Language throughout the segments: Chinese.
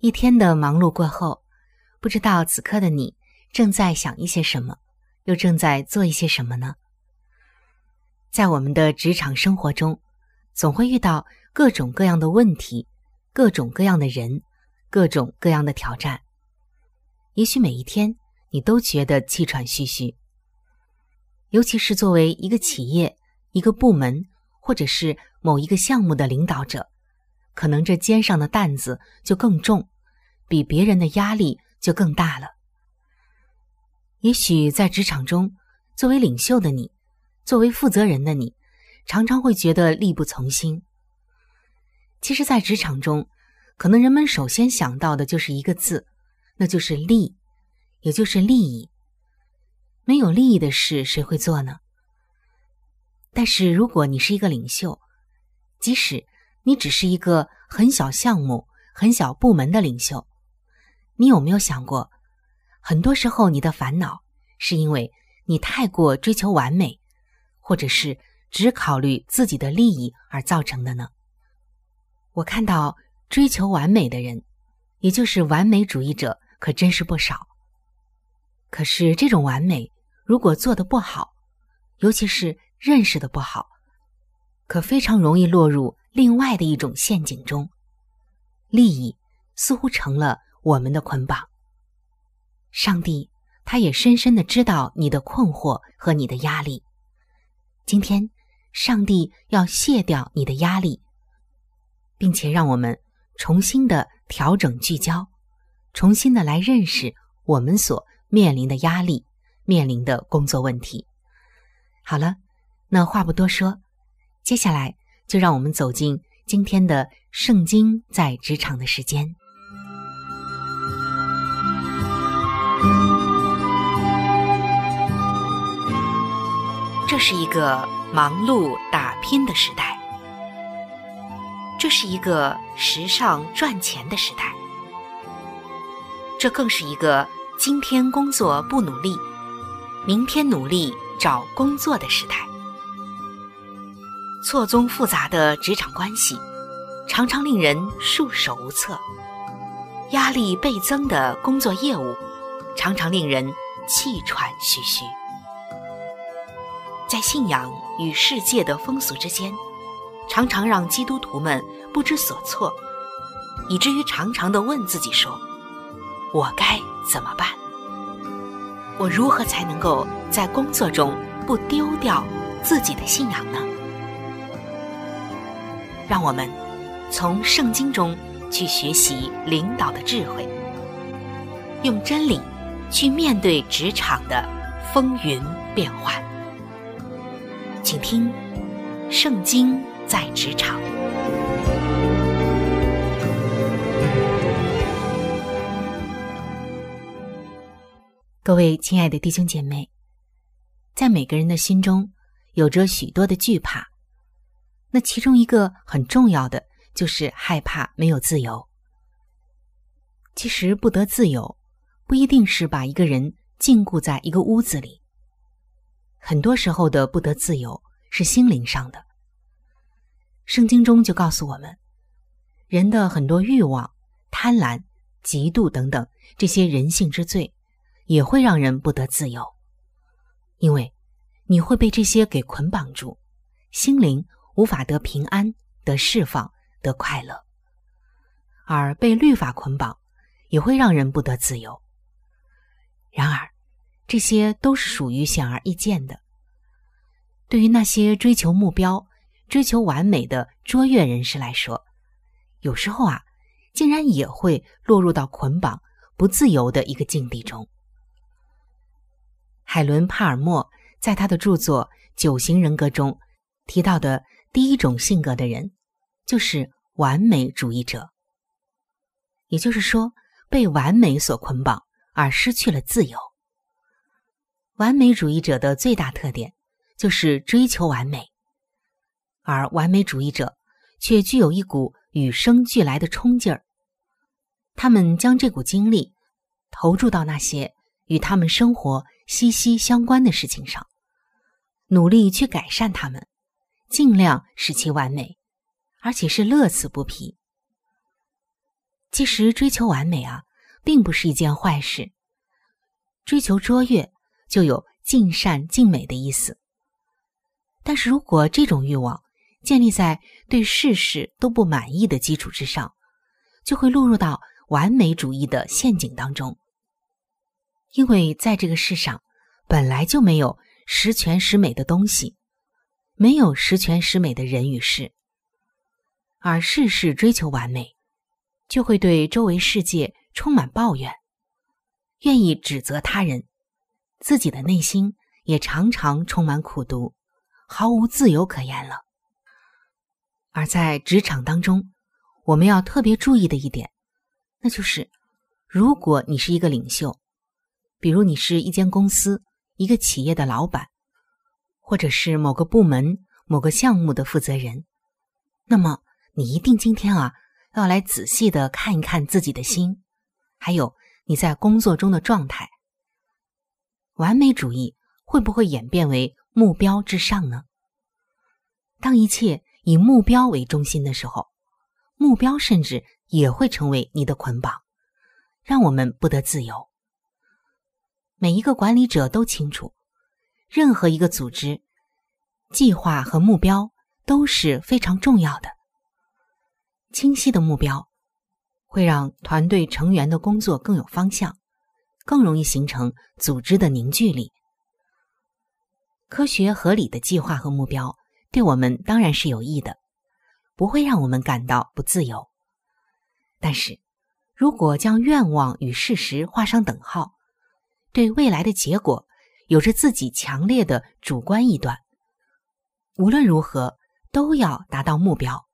一天的忙碌过后，不知道此刻的你正在想一些什么，又正在做一些什么呢？在我们的职场生活中，总会遇到各种各样的问题，各种各样的人，各种各样的挑战。也许每一天你都觉得气喘吁吁，尤其是作为一个企业、一个部门。或者是某一个项目的领导者，可能这肩上的担子就更重，比别人的压力就更大了。也许在职场中，作为领袖的你，作为负责人的你，常常会觉得力不从心。其实，在职场中，可能人们首先想到的就是一个字，那就是利，也就是利益。没有利益的事，谁会做呢？但是，如果你是一个领袖，即使你只是一个很小项目、很小部门的领袖，你有没有想过，很多时候你的烦恼是因为你太过追求完美，或者是只考虑自己的利益而造成的呢？我看到追求完美的人，也就是完美主义者，可真是不少。可是，这种完美如果做的不好，尤其是……认识的不好，可非常容易落入另外的一种陷阱中。利益似乎成了我们的捆绑。上帝，他也深深的知道你的困惑和你的压力。今天，上帝要卸掉你的压力，并且让我们重新的调整聚焦，重新的来认识我们所面临的压力，面临的工作问题。好了。那话不多说，接下来就让我们走进今天的《圣经在职场》的时间。这是一个忙碌打拼的时代，这是一个时尚赚钱的时代，这更是一个今天工作不努力，明天努力找工作的时代。错综复杂的职场关系，常常令人束手无策；压力倍增的工作业务，常常令人气喘吁吁。在信仰与世界的风俗之间，常常让基督徒们不知所措，以至于常常的问自己说：“我该怎么办？我如何才能够在工作中不丢掉自己的信仰呢？”让我们从圣经中去学习领导的智慧，用真理去面对职场的风云变幻。请听《圣经在职场》。各位亲爱的弟兄姐妹，在每个人的心中有着许多的惧怕。那其中一个很重要的就是害怕没有自由。其实不得自由，不一定是把一个人禁锢在一个屋子里。很多时候的不得自由是心灵上的。圣经中就告诉我们，人的很多欲望、贪婪、嫉妒等等这些人性之罪，也会让人不得自由，因为你会被这些给捆绑住，心灵无法得平安、得释放、得快乐，而被律法捆绑也会让人不得自由。然而，这些都是属于显而易见的。对于那些追求目标、追求完美的卓越人士来说，有时候啊，竟然也会落入到捆绑、不自由的一个境地中。海伦·帕尔默在他的著作《九型人格》中提到的第一种性格的人，就是完美主义者。也就是说，被完美所捆绑而失去了自由。完美主义者的最大特点就是追求完美，而完美主义者却具有一股与生俱来的冲劲儿。他们将这股精力投注到那些与他们生活息息相关的事情上，努力去改善他们，尽量使其完美，而且是乐此不疲。其实，追求完美啊，并不是一件坏事。追求卓越。就有尽善尽美的意思。但是如果这种欲望建立在对事事都不满意的基础之上，就会落入到完美主义的陷阱当中。因为在这个世上本来就没有十全十美的东西，没有十全十美的人与事，而事事追求完美，就会对周围世界充满抱怨，愿意指责他人。自己的内心也常常充满苦毒，毫无自由可言了。而在职场当中，我们要特别注意的一点，那就是，如果你是一个领袖，比如你是一间公司、一个企业的老板，或者是某个部门、某个项目的负责人，那么你一定今天啊，要来仔细的看一看自己的心，还有你在工作中的状态。完美主义会不会演变为目标至上呢？当一切以目标为中心的时候，目标甚至也会成为你的捆绑，让我们不得自由。每一个管理者都清楚，任何一个组织，计划和目标都是非常重要的。清晰的目标会让团队成员的工作更有方向。更容易形成组织的凝聚力。科学合理的计划和目标对我们当然是有益的，不会让我们感到不自由。但是，如果将愿望与事实画上等号，对未来的结果有着自己强烈的主观臆断，无论如何都要达到目标，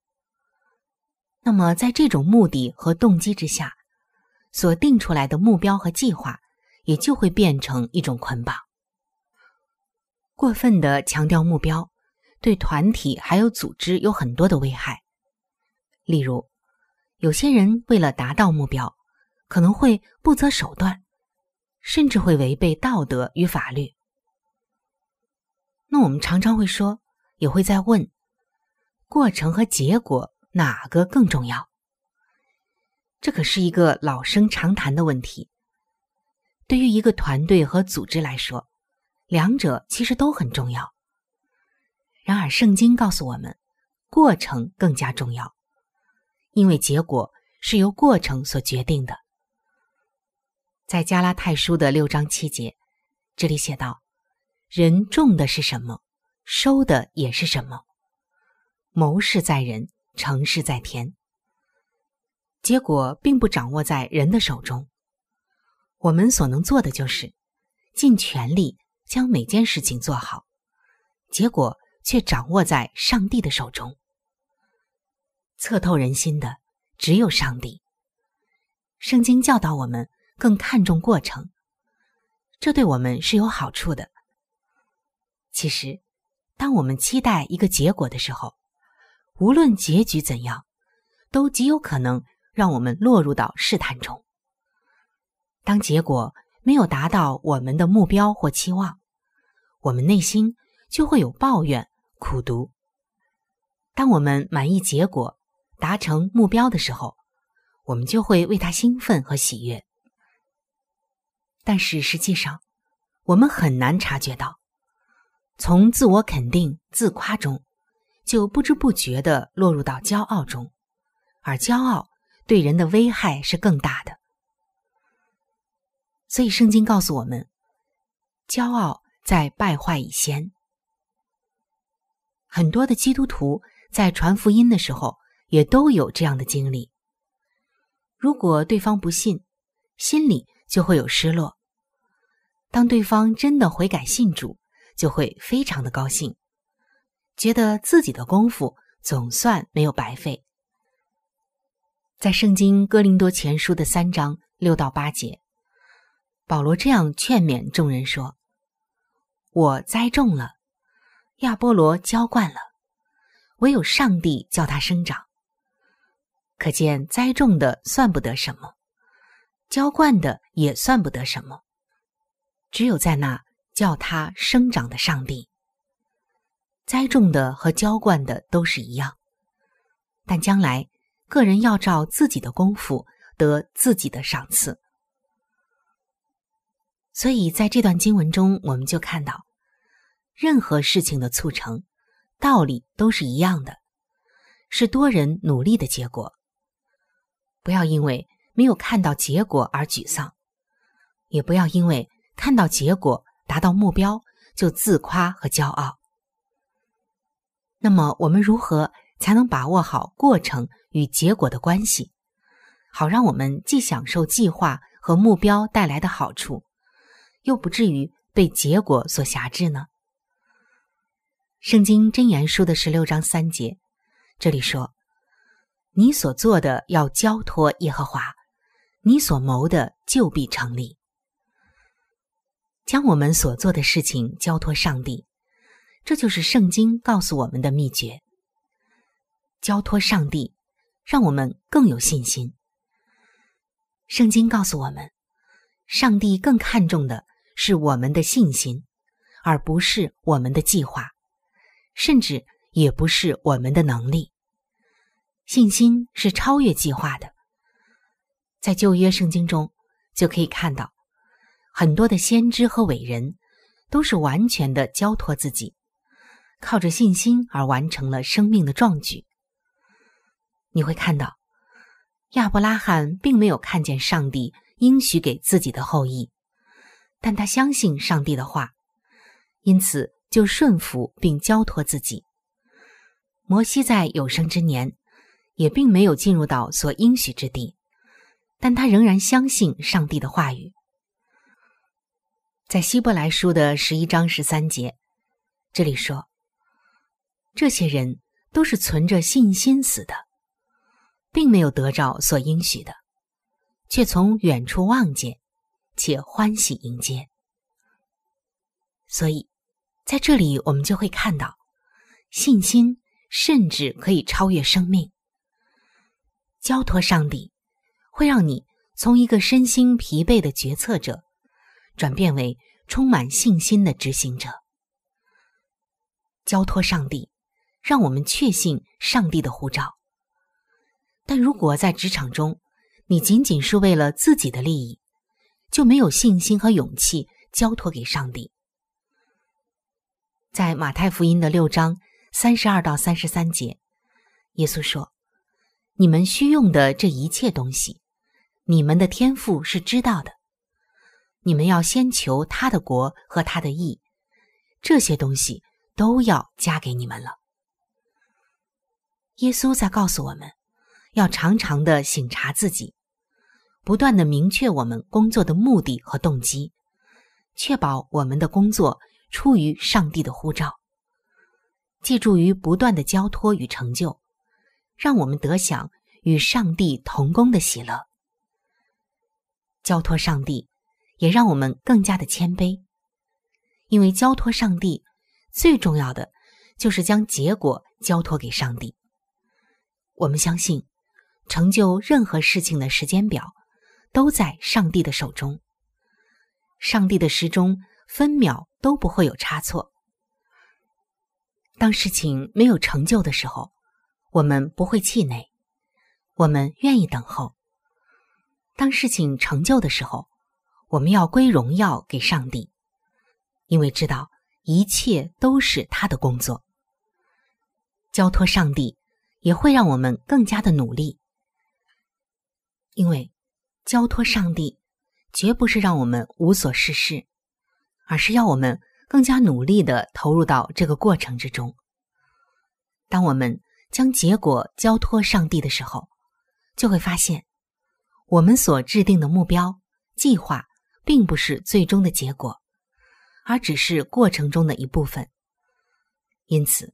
那么在这种目的和动机之下，所定出来的目标和计划。也就会变成一种捆绑。过分的强调目标，对团体还有组织有很多的危害。例如，有些人为了达到目标，可能会不择手段，甚至会违背道德与法律。那我们常常会说，也会在问：过程和结果哪个更重要？这可是一个老生常谈的问题。对于一个团队和组织来说，两者其实都很重要。然而，圣经告诉我们，过程更加重要，因为结果是由过程所决定的。在加拉太书的六章七节，这里写道：“人种的是什么，收的也是什么。谋事在人，成事在天。结果并不掌握在人的手中。”我们所能做的就是尽全力将每件事情做好，结果却掌握在上帝的手中。测透人心的只有上帝。圣经教导我们更看重过程，这对我们是有好处的。其实，当我们期待一个结果的时候，无论结局怎样，都极有可能让我们落入到试探中。当结果没有达到我们的目标或期望，我们内心就会有抱怨、苦读。当我们满意结果、达成目标的时候，我们就会为他兴奋和喜悦。但是实际上，我们很难察觉到，从自我肯定、自夸中，就不知不觉的落入到骄傲中，而骄傲对人的危害是更大的。所以，圣经告诉我们，骄傲在败坏以先。很多的基督徒在传福音的时候，也都有这样的经历。如果对方不信，心里就会有失落；当对方真的悔改信主，就会非常的高兴，觉得自己的功夫总算没有白费。在圣经哥林多前书的三章六到八节。保罗这样劝勉众人说：“我栽种了，亚波罗浇灌了，唯有上帝叫他生长。可见栽种的算不得什么，浇灌的也算不得什么，只有在那叫他生长的上帝。栽种的和浇灌的都是一样，但将来个人要照自己的功夫得自己的赏赐。”所以，在这段经文中，我们就看到，任何事情的促成，道理都是一样的，是多人努力的结果。不要因为没有看到结果而沮丧，也不要因为看到结果达到目标就自夸和骄傲。那么，我们如何才能把握好过程与结果的关系，好让我们既享受计划和目标带来的好处？又不至于被结果所辖制呢？圣经真言书的十六章三节，这里说：“你所做的要交托耶和华，你所谋的就必成立。”将我们所做的事情交托上帝，这就是圣经告诉我们的秘诀。交托上帝，让我们更有信心。圣经告诉我们，上帝更看重的。是我们的信心，而不是我们的计划，甚至也不是我们的能力。信心是超越计划的。在旧约圣经中，就可以看到很多的先知和伟人，都是完全的交托自己，靠着信心而完成了生命的壮举。你会看到，亚伯拉罕并没有看见上帝应许给自己的后裔。但他相信上帝的话，因此就顺服并交托自己。摩西在有生之年也并没有进入到所应许之地，但他仍然相信上帝的话语。在希伯来书的十一章十三节，这里说：“这些人都是存着信心死的，并没有得着所应许的，却从远处望见。”且欢喜迎接，所以在这里我们就会看到，信心甚至可以超越生命。交托上帝，会让你从一个身心疲惫的决策者，转变为充满信心的执行者。交托上帝，让我们确信上帝的护照。但如果在职场中，你仅仅是为了自己的利益，就没有信心和勇气交托给上帝。在马太福音的六章三十二到三十三节，耶稣说：“你们需用的这一切东西，你们的天赋是知道的。你们要先求他的国和他的义，这些东西都要加给你们了。”耶稣在告诉我们，要常常的省察自己。不断的明确我们工作的目的和动机，确保我们的工作出于上帝的呼召，借助于不断的交托与成就，让我们得享与上帝同工的喜乐。交托上帝，也让我们更加的谦卑，因为交托上帝最重要的就是将结果交托给上帝。我们相信，成就任何事情的时间表。都在上帝的手中。上帝的时钟分秒都不会有差错。当事情没有成就的时候，我们不会气馁，我们愿意等候；当事情成就的时候，我们要归荣耀给上帝，因为知道一切都是他的工作。交托上帝也会让我们更加的努力，因为交托上帝绝不是让我们无所事事，而是要我们更加努力的投入到这个过程之中。当我们将结果交托上帝的时候，就会发现我们所制定的目标计划。并不是最终的结果，而只是过程中的一部分。因此，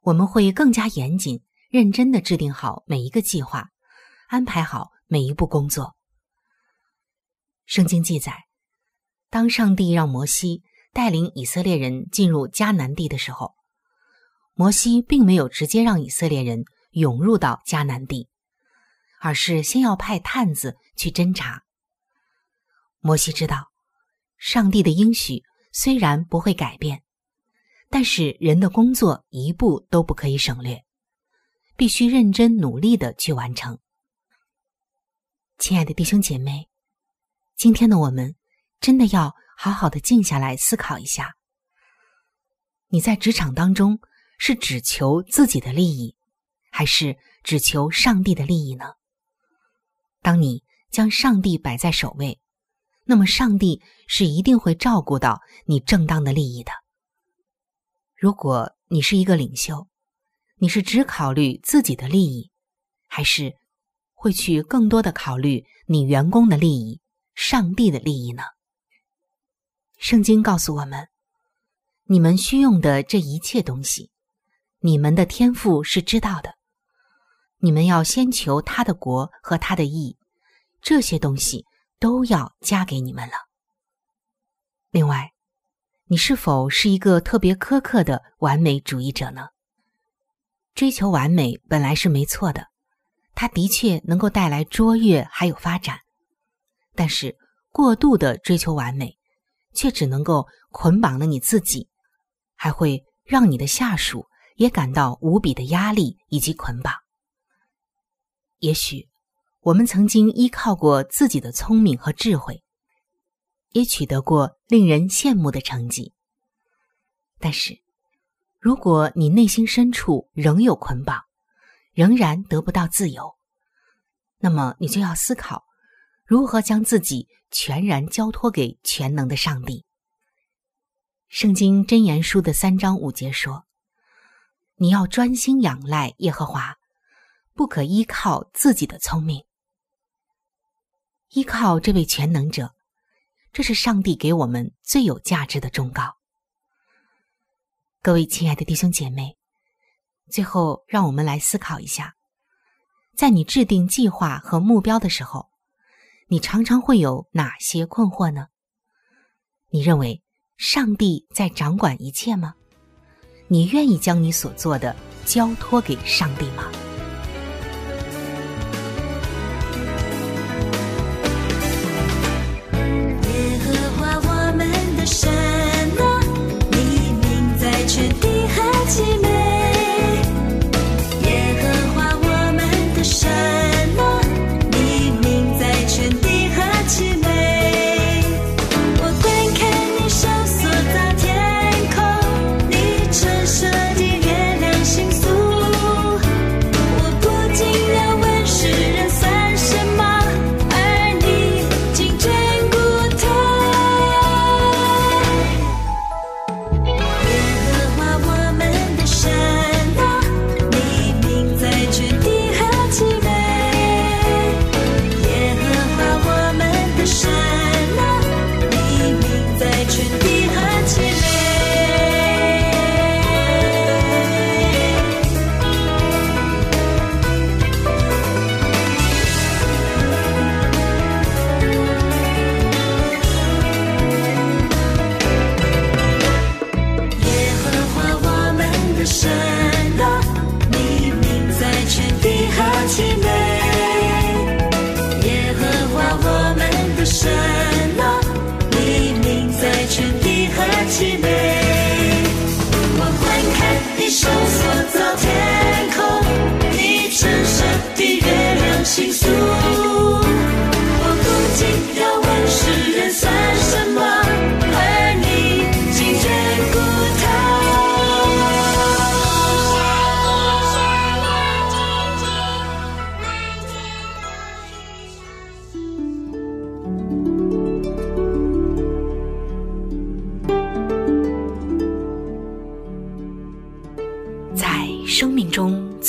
我们会更加严谨、认真的制定好每一个计划，安排好每一步工作。圣经记载，当上帝让摩西带领以色列人进入迦南地的时候，摩西并没有直接让以色列人涌入到迦南地，而是先要派探子去侦查。摩西知道，上帝的应许虽然不会改变，但是人的工作一步都不可以省略，必须认真努力的去完成。亲爱的弟兄姐妹，今天的我们真的要好好的静下来思考一下：你在职场当中是只求自己的利益，还是只求上帝的利益呢？当你将上帝摆在首位。那么，上帝是一定会照顾到你正当的利益的。如果你是一个领袖，你是只考虑自己的利益，还是会去更多的考虑你员工的利益、上帝的利益呢？圣经告诉我们，你们需用的这一切东西，你们的天赋是知道的。你们要先求他的国和他的义，这些东西。都要加给你们了。另外，你是否是一个特别苛刻的完美主义者呢？追求完美本来是没错的，它的确能够带来卓越还有发展。但是，过度的追求完美，却只能够捆绑了你自己，还会让你的下属也感到无比的压力以及捆绑。也许。我们曾经依靠过自己的聪明和智慧，也取得过令人羡慕的成绩。但是，如果你内心深处仍有捆绑，仍然得不到自由，那么你就要思考如何将自己全然交托给全能的上帝。圣经箴言书的三章五节说：“你要专心仰赖耶和华，不可依靠自己的聪明。”依靠这位全能者，这是上帝给我们最有价值的忠告。各位亲爱的弟兄姐妹，最后让我们来思考一下：在你制定计划和目标的时候，你常常会有哪些困惑呢？你认为上帝在掌管一切吗？你愿意将你所做的交托给上帝吗？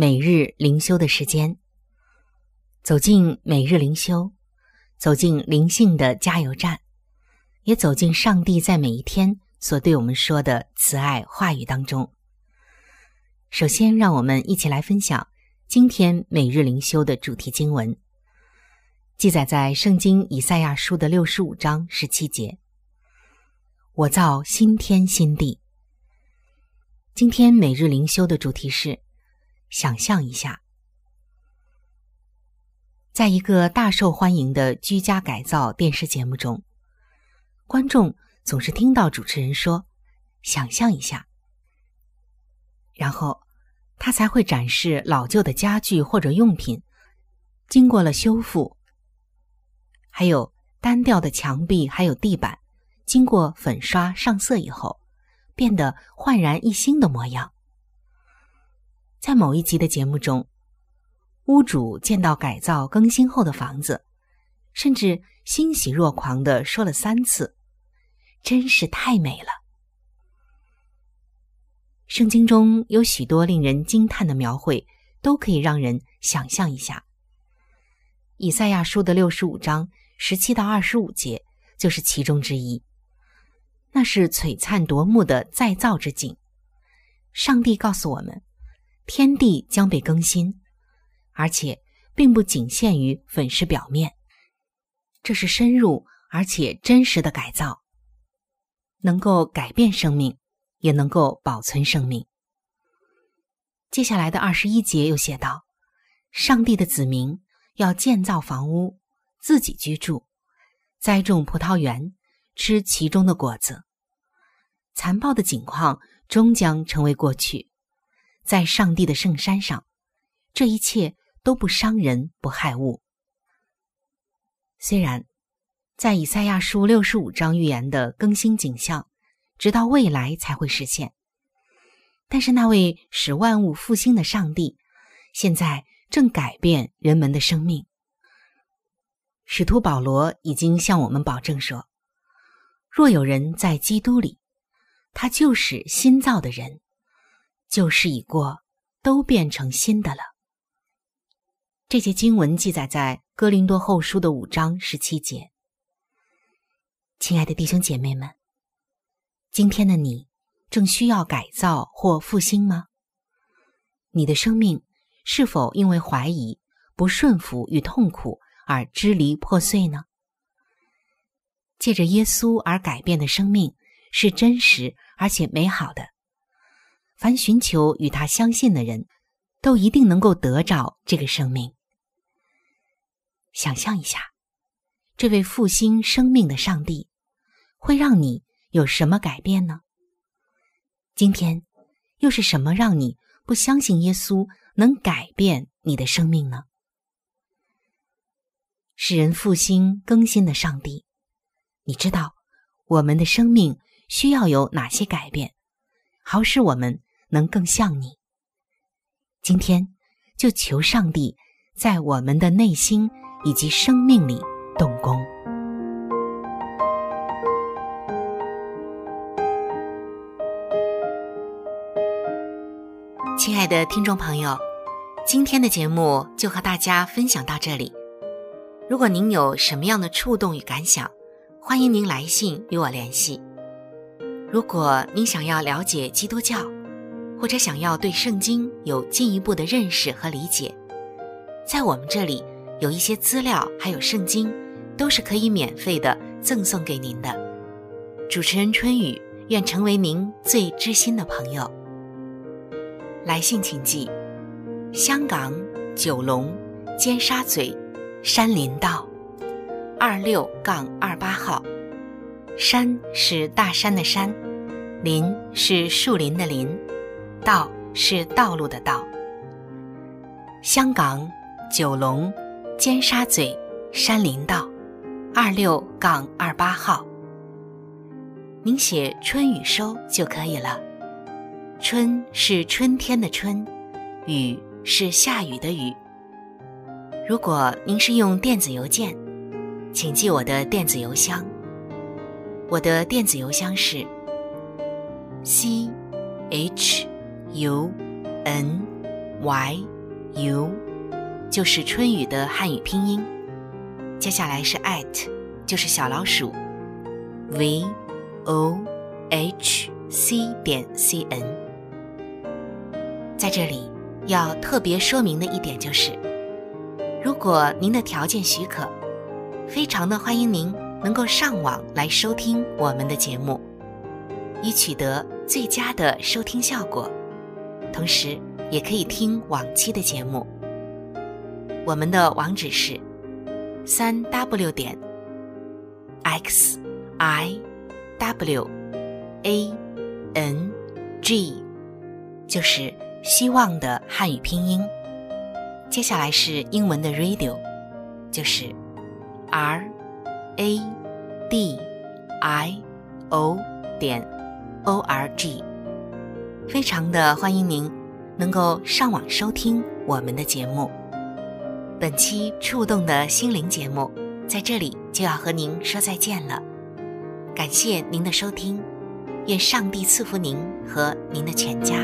每日灵修的时间。走进每日灵修，走进灵性的加油站。也走进上帝在每一天所对我们说的慈爱话语当中。首先，让我们一起来分享今天每日灵修的主题经文，记载在圣经以赛亚书的六十五章十七节：“我造新天新地。”今天每日灵修的主题是：想象一下，在一个大受欢迎的居家改造电视节目中。观众总是听到主持人说：“想象一下。”然后他才会展示老旧的家具或者用品经过了修复，还有单调的墙壁还有地板经过粉刷上色以后变得焕然一新的模样。在某一集的节目中，屋主见到改造更新后的房子，甚至欣喜若狂的说了三次。真是太美了！圣经中有许多令人惊叹的描绘，都可以让人想象一下。以赛亚书的六十五章十七到二十五节就是其中之一。那是璀璨夺目的再造之景。上帝告诉我们，天地将被更新，而且并不仅限于粉饰表面，这是深入而且真实的改造。能够改变生命，也能够保存生命。接下来的二十一节又写道：“上帝的子民要建造房屋，自己居住，栽种葡萄园，吃其中的果子。残暴的景况终将成为过去，在上帝的圣山上，这一切都不伤人，不害物。虽然。”在以赛亚书六十五章预言的更新景象，直到未来才会实现。但是那位使万物复兴的上帝，现在正改变人们的生命。使徒保罗已经向我们保证说：“若有人在基督里，他就是新造的人，旧事已过，都变成新的了。”这些经文记载在哥林多后书的五章十七节。亲爱的弟兄姐妹们，今天的你正需要改造或复兴吗？你的生命是否因为怀疑、不顺服与痛苦而支离破碎呢？借着耶稣而改变的生命是真实而且美好的。凡寻求与他相信的人，都一定能够得着这个生命。想象一下，这位复兴生命的上帝。会让你有什么改变呢？今天又是什么让你不相信耶稣能改变你的生命呢？使人复兴更新的上帝，你知道我们的生命需要有哪些改变，好使我们能更像你？今天就求上帝在我们的内心以及生命里动工。亲爱的听众朋友，今天的节目就和大家分享到这里。如果您有什么样的触动与感想，欢迎您来信与我联系。如果您想要了解基督教，或者想要对圣经有进一步的认识和理解，在我们这里有一些资料，还有圣经，都是可以免费的赠送给您的。主持人春雨愿成为您最知心的朋友。来信请寄：香港九龙尖沙咀山林道二六杠二八号。山是大山的山，林是树林的林。道是道路的道。香港九龙尖沙咀山林道二六杠二八号。您写春雨收就可以了。春是春天的春，雨是下雨的雨。如果您是用电子邮件，请记我的电子邮箱。我的电子邮箱是 c h。U n y u 就是春雨的汉语拼音，接下来是 at，就是小老鼠 v o h c 点 c n。在这里要特别说明的一点就是，如果您的条件许可，非常的欢迎您能够上网来收听我们的节目，以取得最佳的收听效果。同时，也可以听往期的节目。我们的网址是三 w 点 x i w a n g，就是希望的汉语拼音。接下来是英文的 radio，就是 r a d i o 点 o r g。非常的欢迎您能够上网收听我们的节目。本期触动的心灵节目在这里就要和您说再见了，感谢您的收听，愿上帝赐福您和您的全家。